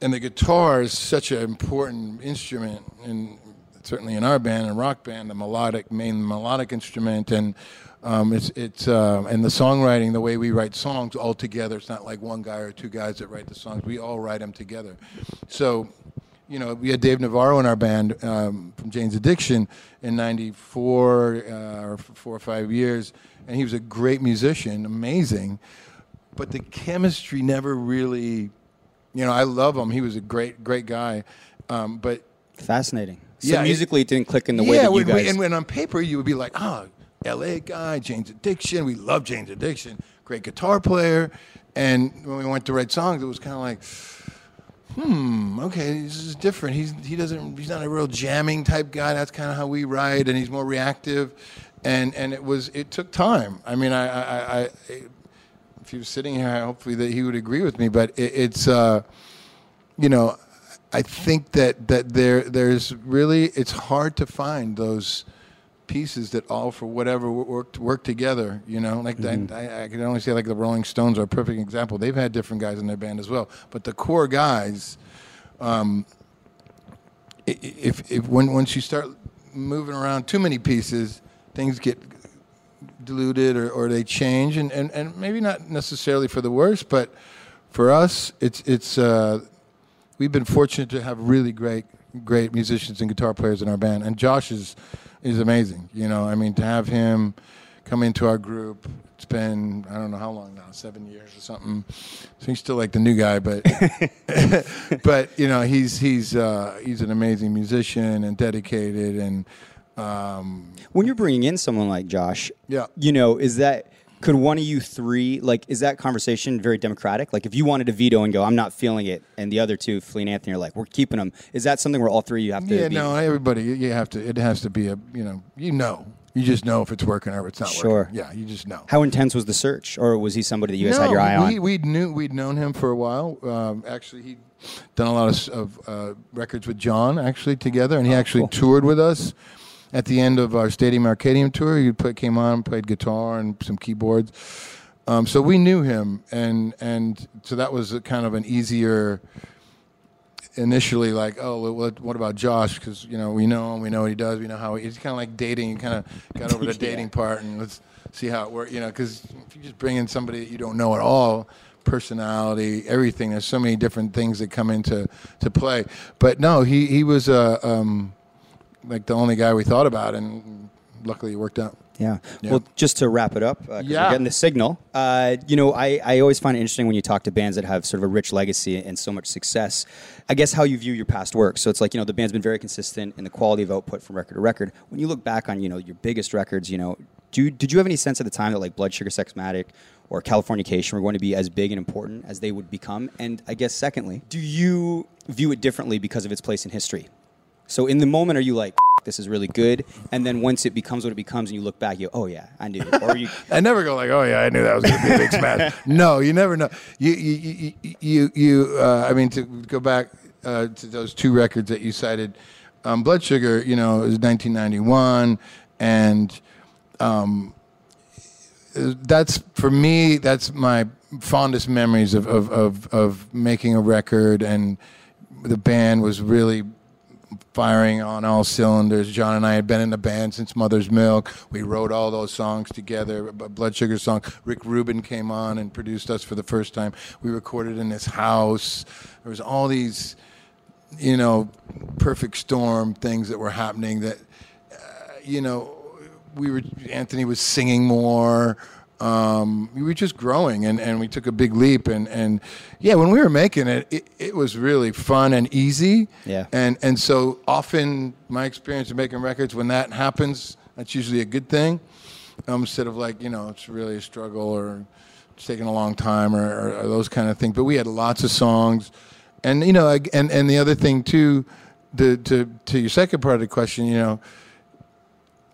and the guitar is such an important instrument and certainly in our band and rock band, the melodic main melodic instrument and. Um, it's it's uh, and the songwriting, the way we write songs all together. It's not like one guy or two guys that write the songs. We all write them together. So you know, we had Dave Navarro in our band um, from Jane's Addiction in '94 uh, or four or five years, and he was a great musician, amazing. But the chemistry never really, you know, I love him. He was a great, great guy, um, but Fascinating. So Yeah, musically, it didn't click in the way yeah, that you when, guys. and when on paper you would be like, oh, L.A. guy, Jane's Addiction. We love Jane's Addiction. Great guitar player. And when we went to write songs, it was kind of like, hmm, okay, this is different. He's he doesn't he's not a real jamming type guy. That's kind of how we ride, and he's more reactive. And and it was it took time. I mean, I I, I, if he was sitting here, hopefully that he would agree with me. But it, it's uh, you know, I think that that there there's really it's hard to find those pieces that all for whatever work work together. You know, like Mm-hmm. I, I can only say like the Rolling Stones are a perfect example. They've had different guys in their band as well, but the core guys. Um, if if when once you start moving around too many pieces, things get diluted or, or they change and, and, and maybe not necessarily for the worse, but for us it's it's uh, we've been fortunate to have really great great musicians and guitar players in our band and Josh is is amazing. You know, I mean to have him come into our group, it's been I don't know how long now, seven years or something. So he's still like the new guy, but but you know he's he's uh, he's an amazing musician and dedicated and um, when you're bringing in someone like Josh, Yeah. you know, is that could one of you three like is that conversation very democratic? Like if you wanted to veto and go, I'm not feeling it, and the other two, Flea and Anthony, are like, we're keeping them. Is that something where all three you have to? Yeah, be- no, everybody, you- have to. It has to be a, you know, you know, you just know if it's working or if it's not Sure. working. Yeah, you just know. How intense was the search, or was he somebody that you guys no, had your eye we, on? we knew we'd known him for a while. Um, actually, he'd done a lot of, of uh, records with John actually together, and he actually Oh, cool. toured with us. At the end of our Stadium Arcadium tour, he put, came on, played guitar and some keyboards. Um, so we knew him, and and so that was a kind of an easier. Initially, like, oh, what, what about Josh? Because you know we know him, we know what he does, we know how he, he's kind of like dating. You kind of got over the dating part, and let's see how it works. You know, because if you just bring in somebody that you don't know at all, personality, everything. There's so many different things that come into to play. But no, he he was uh, um, like the only guy we thought about, and luckily it worked out. Yeah. Yeah. Well, just to wrap it up, uh, Yeah. we're getting the signal. Uh, you know, I, I always find it interesting when you talk to bands that have sort of a rich legacy and so much success. I guess how you view your past work. So it's like you know the band's been very consistent in the quality of output from record to record. When you look back on you know your biggest records, you know, do you, did you have any sense at the time that like Blood Sugar Sex Magik or Californication were going to be as big and important as they would become? And I guess secondly, do you view it differently because of its place in history? So in the moment, are you like, this is really good, and then once it becomes what it becomes, and you look back, you go, oh yeah, I knew. Or you, I never go like, oh yeah, I knew that was going to be a big smash. No, you never know. You you you you, you uh, I mean, to go back uh, to those two records that you cited, um, Blood Sugar, you know, is 1991, and um, that's for me. That's my fondest memories of of of, of making a record, and the band was really firing on all cylinders. John and I had been in the band since Mother's Milk. We wrote all those songs together. a Blood Sugar song. Rick Rubin came on and produced us for the first time. We recorded in his house. There was all these, you know, perfect storm things that were happening. That, uh, you know, we were. Anthony was singing more. Um, we were just growing and, and we took a big leap and, and yeah when we were making it, it it was really fun and easy Yeah. and and so often my experience of making records, when that happens, that's usually a good thing. Um, instead of like you know it's really a struggle or it's taking a long time or, or, or those kind of things. But we had lots of songs, and you know, and and the other thing too, the, to to your second part of the question, you know,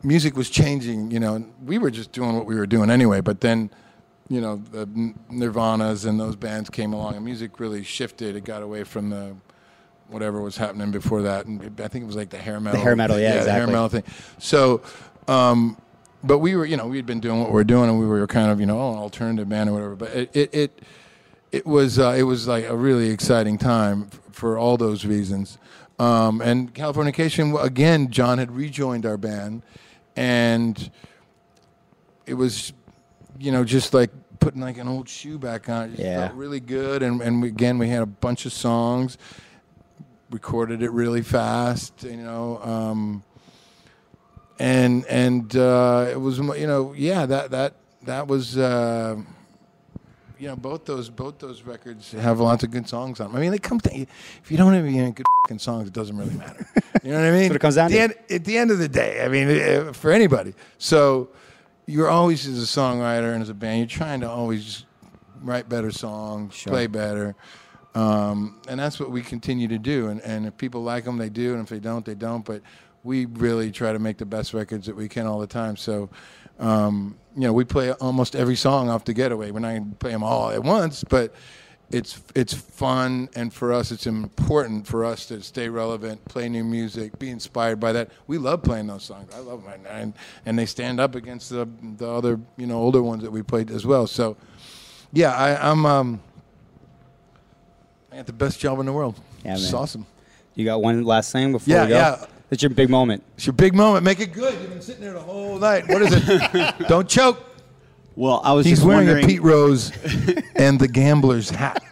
music was changing. You know, we were just doing what we were doing anyway. But then, you know, the Nirvanas and those bands came along, and music really shifted. It got away from the whatever was happening before that, and I think it was like the hair metal. The hair metal, yeah, the hair metal thing. So, um, but we were, you know, we had been doing what we were doing, and we were kind of, you know, oh, an alternative band or whatever. But it, it, it, it was, uh, it was like a really exciting time f- for all those reasons. Um, and Californication again, John had rejoined our band, and it was, you know, just like putting like an old shoe back on. It just Yeah. felt really good. And and we, again, we had a bunch of songs, recorded it really fast. You know. Um, and and uh, it was you know yeah that that that was uh, you know both those both those records have lots of good songs on them. I mean they come to if you don't have any good fucking songs it doesn't really matter. You know what I mean? it comes down at the to. End, at the end of the day, I mean uh, for anybody. So you're always as a songwriter and as a band, you're trying to always write better songs, play better. Um, and that's what we continue to do. And, and if people like them, they do. And if they don't, they don't. But we really try to make the best records that we can all the time. So, um, you know, we play almost every song off the getaway. We're not going to play them all at once, but it's it's fun, and for us, it's important for us to stay relevant, play new music, be inspired by that. We love playing those songs. I love them, and and they stand up against the the other you know older ones that we played as well. So, yeah, I, I'm um, I got the best job in the world. Yeah, it's awesome. You got one last thing before Yeah, we go? yeah. It's your big moment. It's your big moment. Make it good. You've been sitting there the whole night. What is it? Don't choke. Well, I was He's just wearing wondering. a Pete Rose and the gambler's hat.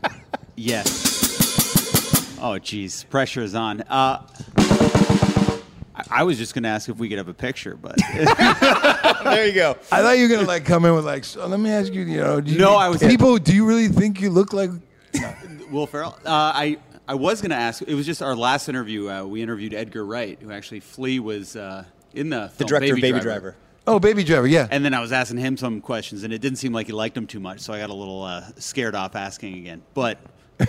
Yes. Oh, geez, pressure is on. Uh, I, I was just going to ask if we could have a picture, but There you go. I thought you were gonna like come in with like. So let me ask you. You know, do you, No, I was- People, do you really think you look like? Will Ferrell. Uh, I I was going to ask. It was just our last interview. Uh, we interviewed Edgar Wright, who actually Flea was uh, in the The film director of Baby Driver. Oh, Baby Driver. Yeah. And then I was asking him some questions, and it didn't seem like he liked him too much, so I got a little uh, scared off asking again. But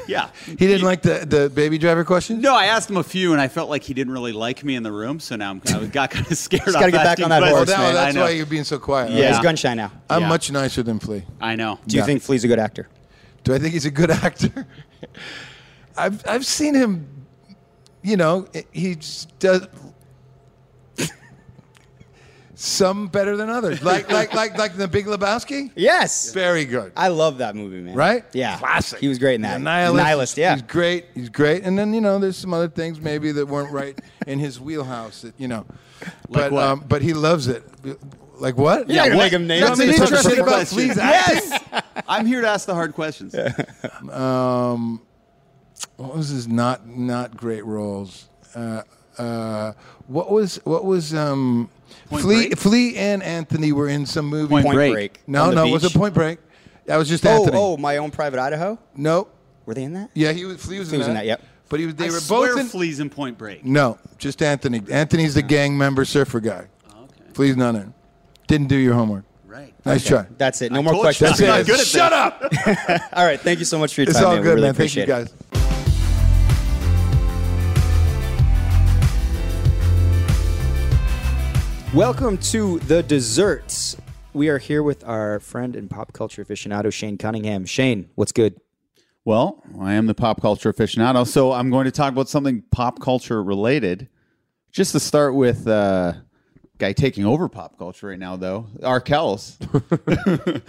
yeah, he didn't like the the Baby Driver question. No, I asked him a few, and I felt like he didn't really like me in the room. So now I'm, I got kind of scared. Just off gotta get back on that horse, questions. that- man. that's I know. why you're being so quiet. Yeah, he's gun shy now. I'm Yeah. much nicer than Flea. I know. Do you Yeah. think Flea's a good actor? Do I think he's a good actor? I've I've seen him. You know, he does some better than others. Like like like like the Big Lebowski. Yes. Very good. I love that movie, man. right? Yeah. Classic. He was great in that. The Nihilist. Nihilist, yeah. He's great. He's great. And then, you know, there's some other things maybe that weren't right in his wheelhouse that, you know. but what? um but he loves it. Like what? You're not gonna what- make him name You want it. me to That's talk a shit trick about question. Flea's? Yes, I'm here to ask the hard questions. Um, what was his not not great roles? Uh, uh, what was what was um, Point Flea Break? Flea and Anthony were in some movie. Point Point Break. Break. no, on the no, it was a beach. Point Break. That was just Oh, Anthony. oh, my own private Idaho. no, Were they in that? yeah, he was Flea was, Flea was in that, yep. But he was. They I were swear both in. Flea's in Point Break. no, just Anthony. Anthony's the gang member surfer guy. Okay. Flea's not in. Didn't do your homework. Right. Nice try. That's it. No I more told you. questions. That's I'm not it. good at Shut up. All right. Thank you so much for your time. It's time. all man. good, we really man. Thank you, appreciate it. guys. Welcome to the desserts. We are here with our friend and pop culture aficionado Shane Cunningham. Shane, what's good? Well, I am the pop culture aficionado, so I'm going to talk about something pop culture related. Just to start with, uh, guy taking over pop culture right now, though, Arkells.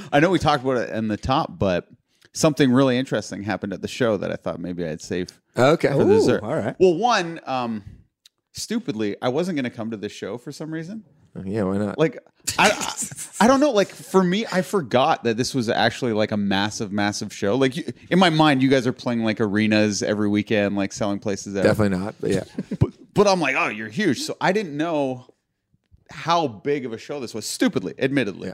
I know we talked about it in the top, but something really interesting happened at the show that I thought maybe I'd save Okay. for Ooh, dessert. all right. Well, one, um, stupidly, I wasn't going to come to the show for some reason. Yeah, why not? Like, I, I, I don't know. Like for me, I forgot that this was actually like a massive, massive show. Like you, in my mind, you guys are playing like arenas every weekend, like selling places. Out. Definitely not. But yeah. But, but I'm like, oh, you're huge. So I didn't know how big of a show this was. Stupidly, admittedly.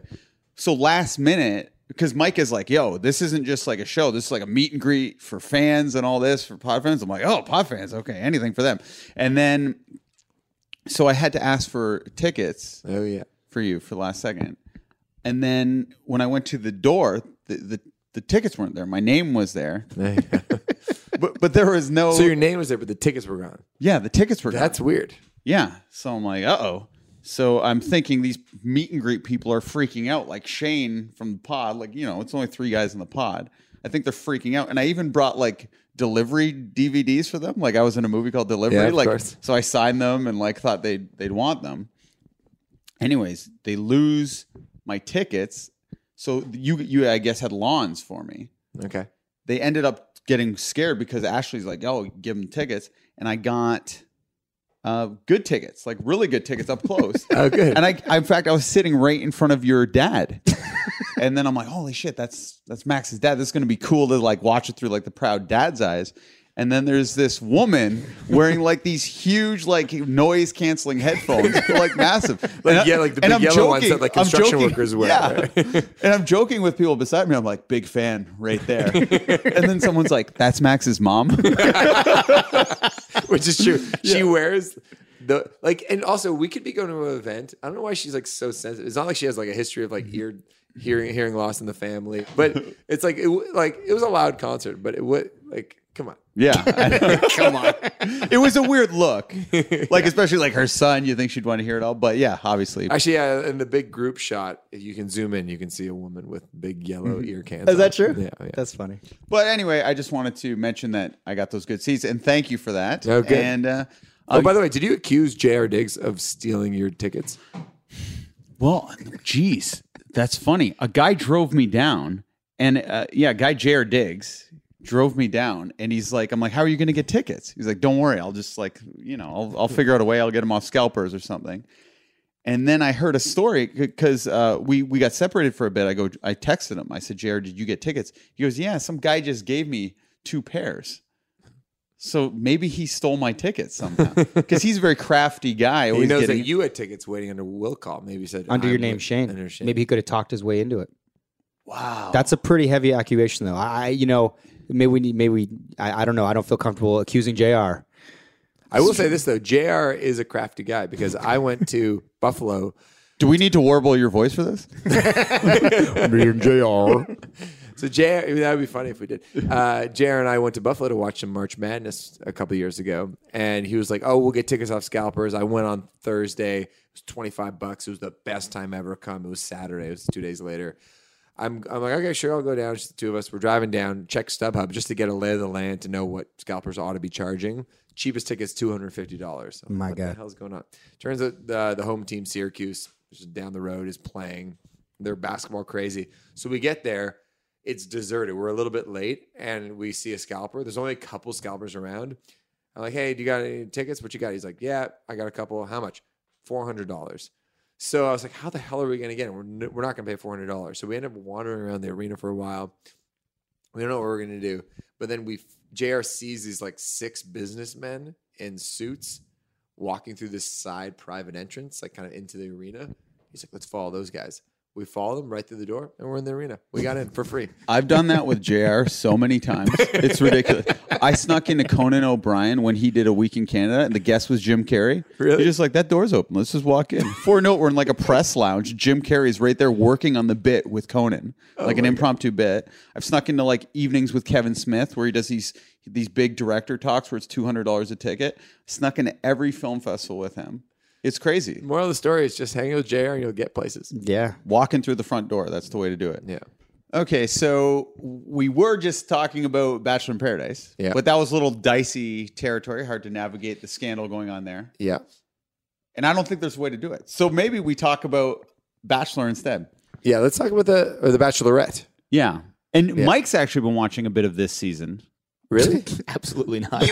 So last minute, because Mike is like, yo, this isn't just like a show. This is like a meet and greet for fans and all this for pod fans. I'm like, oh, pod fans, okay, anything for them. And then, so I had to ask for tickets Oh yeah. for you for the last second. And then when I went to the door, the, the, the tickets weren't there. My name was there, but but there was no. so your name was there, but the tickets were gone. yeah, the tickets were. That's gone. weird. yeah. So I'm like, uh oh. So I'm thinking these meet and greet people are freaking out, like Shane from the pod. Like you know, it's only three guys in the pod. I think they're freaking out, and I even brought like delivery DVDs for them. Like I was in a movie called Delivery. Yeah, like course. so I signed them and like thought they'd they'd want them. Anyways, they lose my tickets. So you you I guess had lawns for me. Okay. They ended up getting scared because Ashley's like, "Oh, give them tickets," and I got uh, good tickets, like really good tickets up close. Oh, good. And I, I, in fact, I was sitting right in front of your dad. And then I'm like, holy shit, that's that's Max's dad. This is gonna be cool to like watch it through like the proud dad's eyes. And then there's this woman wearing like these huge like noise canceling headphones, They're, like massive. Like, I- yeah, like the big I'm yellow ones that, like, construction joking- workers wear. Yeah. and I'm joking with people beside me. I'm like, big fan right there. and then someone's like, that's Max's mom. which is true. She wears the like, and also we could be going to an event. I don't know why she's like so sensitive. It's not like she has like a history of like mm-hmm. ear hearing hearing loss in the family, but it's like it like it was a loud concert, but it would like come on. Yeah. Come on. It was a weird look. Like, especially like her son, you think she'd want to hear it all. But yeah, obviously. Actually, yeah, in the big group shot, if you can zoom in, you can see a woman with big yellow ear cans. Is that true? Yeah, yeah. That's funny. But anyway, I just wanted to mention that I got those good seats and thank you for that. Okay. And, uh, oh, by the way, did you accuse J.R. Diggs of stealing your tickets? Well, geez, that's funny. A guy drove me down, and uh, yeah, guy Jared Diggs drove me down, and he's like, "I'm like, how are you going to get tickets?" He's like, "Don't worry, I'll just like, you know, I'll, I'll figure out a way. I'll get them off scalpers or something." And then I heard a story because uh, we we got separated for a bit. I go, I texted him. I said, "Jared, did you get tickets?" He goes, "Yeah, some guy just gave me two pairs." So maybe he stole my tickets somehow because he's a very crafty guy. He always knows getting- that you had tickets waiting under will call. Maybe he said Under your "I'm name, with- Shane. under Shane. Maybe he could have talked his way into it. wow. That's a pretty heavy accusation, though. I, you know, maybe we need, maybe we, I, I don't know. I don't feel comfortable accusing Jr. I will say this though, Jr. is a crafty guy because I went to Buffalo. Do we need to warble your voice for this? Me and Jr. So Jr. That would be funny if we did. Uh, Jr. and I went to Buffalo to watch some March Madness a couple years ago, and he was like, "Oh, we'll get tickets off scalpers." I went on Thursday. It was twenty five bucks. It was the best time ever come. It was Saturday. It was two days later. I'm, I'm like, okay, sure, I'll go down. Just the two of us. We're driving down, check StubHub just to get a lay of the land to know what scalpers ought to be charging. Cheapest ticket's two hundred fifty dollars. My what God. the hell's going on? Turns out the the home team Syracuse, which is down the road, is playing. They're basketball crazy. So we get there, it's deserted. We're a little bit late, and we see a scalper. There's only a couple scalpers around. I'm like, hey, do you got any tickets? What you got? He's like, yeah, I got a couple. How much? Four hundred dollars. So I was like, how the hell are we going to get it? We're, we're not going to pay four hundred dollars. So we end up wandering around the arena for a while. We don't know what we're going to do. But then we, JR sees these like six businessmen in suits walking through this side private entrance, like kind of into the arena. He's like, let's follow those guys. We follow them right through the door, and we're in the arena. We got in for free. I've done that with JR so many times. It's ridiculous. I snuck into Conan O'Brien when he did a week in Canada, and the guest was Jim Carrey. Really? He's just like, that door's open. Let's just walk in. For a note, we're in like a press lounge. Jim Carrey's right there working on the bit with Conan, oh like an impromptu bit. I've snuck into like evenings with Kevin Smith where he does these these big director talks where it's two hundred dollars a ticket. Snuck into every film festival with him. It's crazy. Moral of the story is just hang out with JR and you'll get places. Yeah. Walking through the front door. That's the way to do it. Yeah. Okay, so we were just talking about Bachelor in Paradise. Yeah. But that was a little dicey territory, hard to navigate the scandal going on there. Yeah. And I don't think there's a way to do it. So maybe we talk about Bachelor instead. Yeah. Let's talk about the or the Bachelorette. Yeah. And Mike's actually been watching a bit of this season. Really? Absolutely not.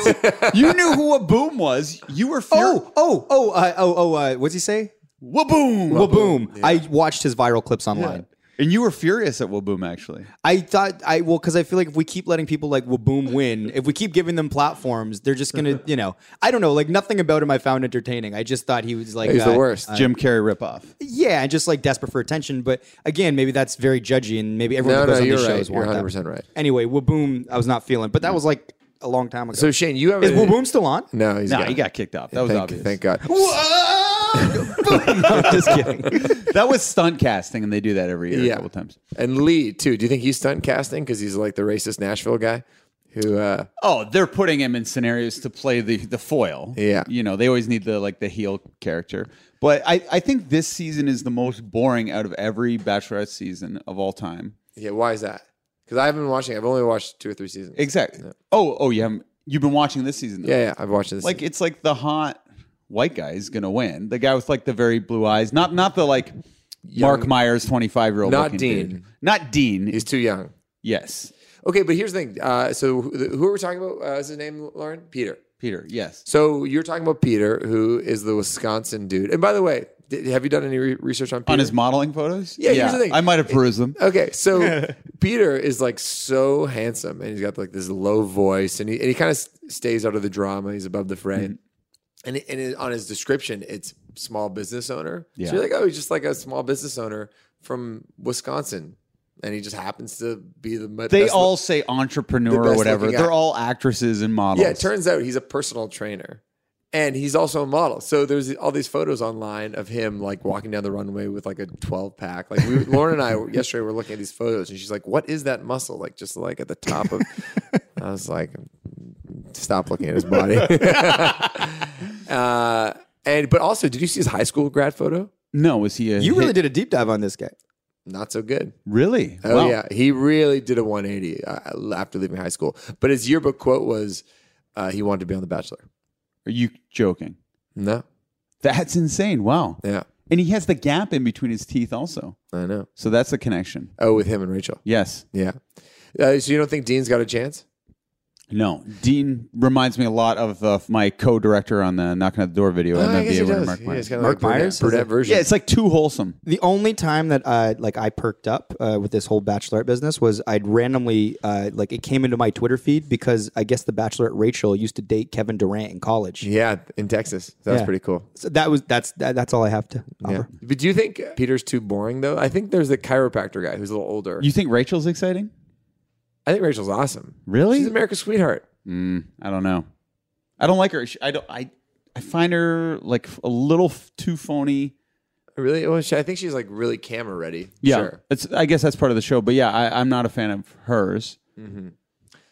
You knew who a boom was. You were fur- oh, oh, oh, uh, oh, oh, uh, what's he say? Whaboom. Whaboom. I watched his viral clips online. And you were furious at Whaboom, actually. I thought I well because I feel like if we keep letting people like Whaboom win, if we keep giving them platforms, they're just gonna, you know, I don't know, like nothing about him I found entertaining. I just thought he was like He's the uh, worst. Jim Carrey ripoff. Yeah, and just like desperate for attention. But again, maybe that's very judgy, and maybe everyone No, that goes no, on you're these right. shows You're that. 100% right. Anyway, Whaboom, I was not feeling, but that was like a long time ago. So Shane, you have is a- Whaboom still on? No, he's No, got, he got kicked off. That was thank, obvious. Thank God. I'm just kidding. That was stunt casting, and they do that every year Yeah. a couple times. And Lee too. Do you think he's stunt casting because he's like the racist Nashville guy? Who? uh Oh, they're putting him in scenarios to play the the foil. Yeah. you know they always need the like the heel character. But I I think this season is the most boring out of every Bachelorette season of all time. Yeah. Why is that? Because I haven't been watching. I've only watched two or three seasons. Exactly. Oh oh you haven't you've been watching this season? Though. Yeah, yeah. I've watched this. Like it's like the hot white guy is gonna win. The guy with like the very blue eyes. Not not the like Mark Myers twenty five year old. Not Dean. Not Dean. he's too young. yes. Okay, but here's the thing. Uh, so who are we talking about? Uh, is his name Lauren? Peter. Peter, yes. So you're talking about Peter, who is the Wisconsin dude. And by the way, have you done any re- research on Peter? On his modeling photos? Yeah, here's the thing. I might have perused them. Okay, so Peter is like so handsome, and he's got like this low voice, and he and he kind of stays out of the drama. He's above the fray, Mm-hmm. And it- and it, on his description, it's small business owner. Yeah. So you're like, oh, he's just like a small business owner from Wisconsin, and he just happens to be the mo- They best- all say entrepreneur or whatever. They're all actresses and models. Yeah, it turns out he's a personal trainer. And he's also a model. So there's all these photos online of him like walking down the runway with like a 12 pack. Like we, Lauren and I yesterday were looking at these photos and she's like, what is that muscle? Like just like at the top of, I was like, stop looking at his body. uh, and, but also, did you see his high school grad photo? no, was he a You really hit? did a deep dive on this guy. Not so good. Really? Oh Wow. yeah, he really did a 180 uh, after leaving high school. But his yearbook quote was, uh, he wanted to be on The Bachelor. Are you joking? No, That's insane. Wow. yeah, And he has the gap in between his teeth also. I know. So that's the connection. Oh, with him and Rachel. Yes. Yeah. Uh, so you don't think Dean's got a chance? No. Dean reminds me a lot of uh, my co-director on the Knocking at the Door video. Oh, I guess he does. Mark Yeah, Myers. he's kinda Mark like Burnett- Myers? Burnett version. Yeah, it's like too wholesome. The only time that uh, like I perked up uh, with this whole bachelorette business was I'd randomly uh, like it came into my Twitter feed because I guess the bachelorette Rachel used to date Kevin Durant in college. yeah, in Texas. That's Yeah. pretty cool. So that was that's that, that's all I have to Yeah. offer. But do you think Peter's too boring though? I think there's the chiropractor guy who's a little older. You think Rachel's exciting? I think Rachel's awesome. Really? She's America's sweetheart. Mm, I don't know. I don't like her. She- I don't. I. I find her like a little f- too phony. Really? Well, she, I think she's like really camera ready. Yeah, Sure. it's. I guess that's part of the show. But yeah, I, I'm not a fan of hers.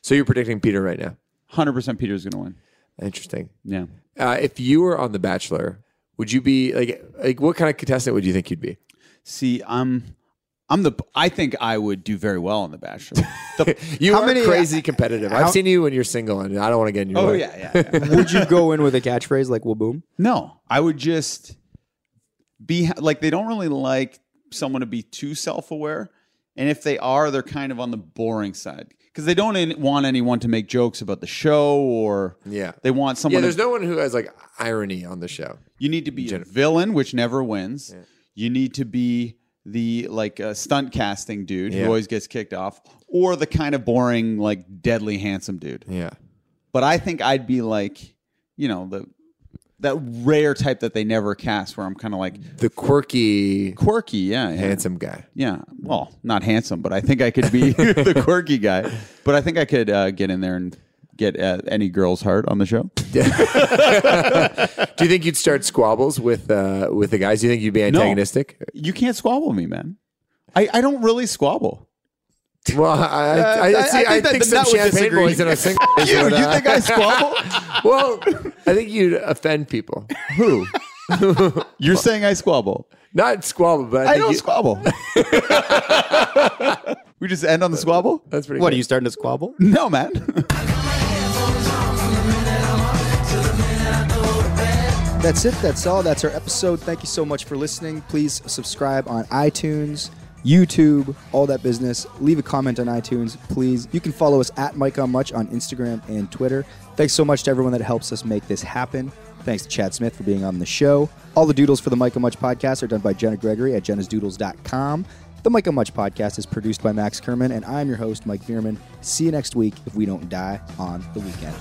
So you're predicting Peter right now. Hundred percent, Peter's going to win. Interesting. Yeah. Uh, if you were on The Bachelor, would you be like like what kind of contestant would you think you'd be? See, I'm. I'm the. I think I would do very well on The Bachelor. The, You How are many- uh, crazy competitive. I've how- seen you when you're single, and I don't want to get in your oh way. yeah, yeah, yeah. Would you go in with a catchphrase like "Well, boom"? No, I would just be like they don't really like someone to be too self-aware, and if they are, they're kind of on the boring side because they don't want anyone to make jokes about the show or Yeah. they want someone. Yeah, to- there's no one who has like irony on the show. you need to be a villain, which never wins. You need to be the like uh, stunt casting dude Yeah. who always gets kicked off, or the kind of boring, like deadly handsome dude. Yeah. But I think I'd be like, you know, the that rare type that they never cast, where I'm kind of like The quirky, quirky, yeah, yeah. handsome guy. Yeah, well, not handsome, but I think I could be the quirky guy. But I think I could uh, get in there and get uh, any girl's heart on the show. Do you think you'd start squabbles with uh, with the guys? Do you think you'd be antagonistic? You can't squabble me, man. I, I don't really squabble. Well, I, I, I, I- see, I I, think that think the some champagne boys in a single. You, you think I squabble? well, I think you'd offend people. Who? You're saying I squabble? Not squabble, but I, I think don't you, squabble. we just end on the squabble? That's pretty. What good. are you starting to squabble? No, man. That's it. That's all. That's our episode. Thank you so much for listening. Please subscribe on iTunes, YouTube, all that business. Leave a comment on iTunes, please. You can follow us at Mike on Much on Instagram and Twitter. Thanks so much to everyone that helps us make this happen. Thanks to Chad Smith for being on the show. All the doodles for the Mike on Much podcast are done by Jenna Gregory at jennasdoodles.com. The Mike on Much podcast is produced by Max Kerman, and I'm your host, Mike Veerman. See you next week if we don't die on the weekend.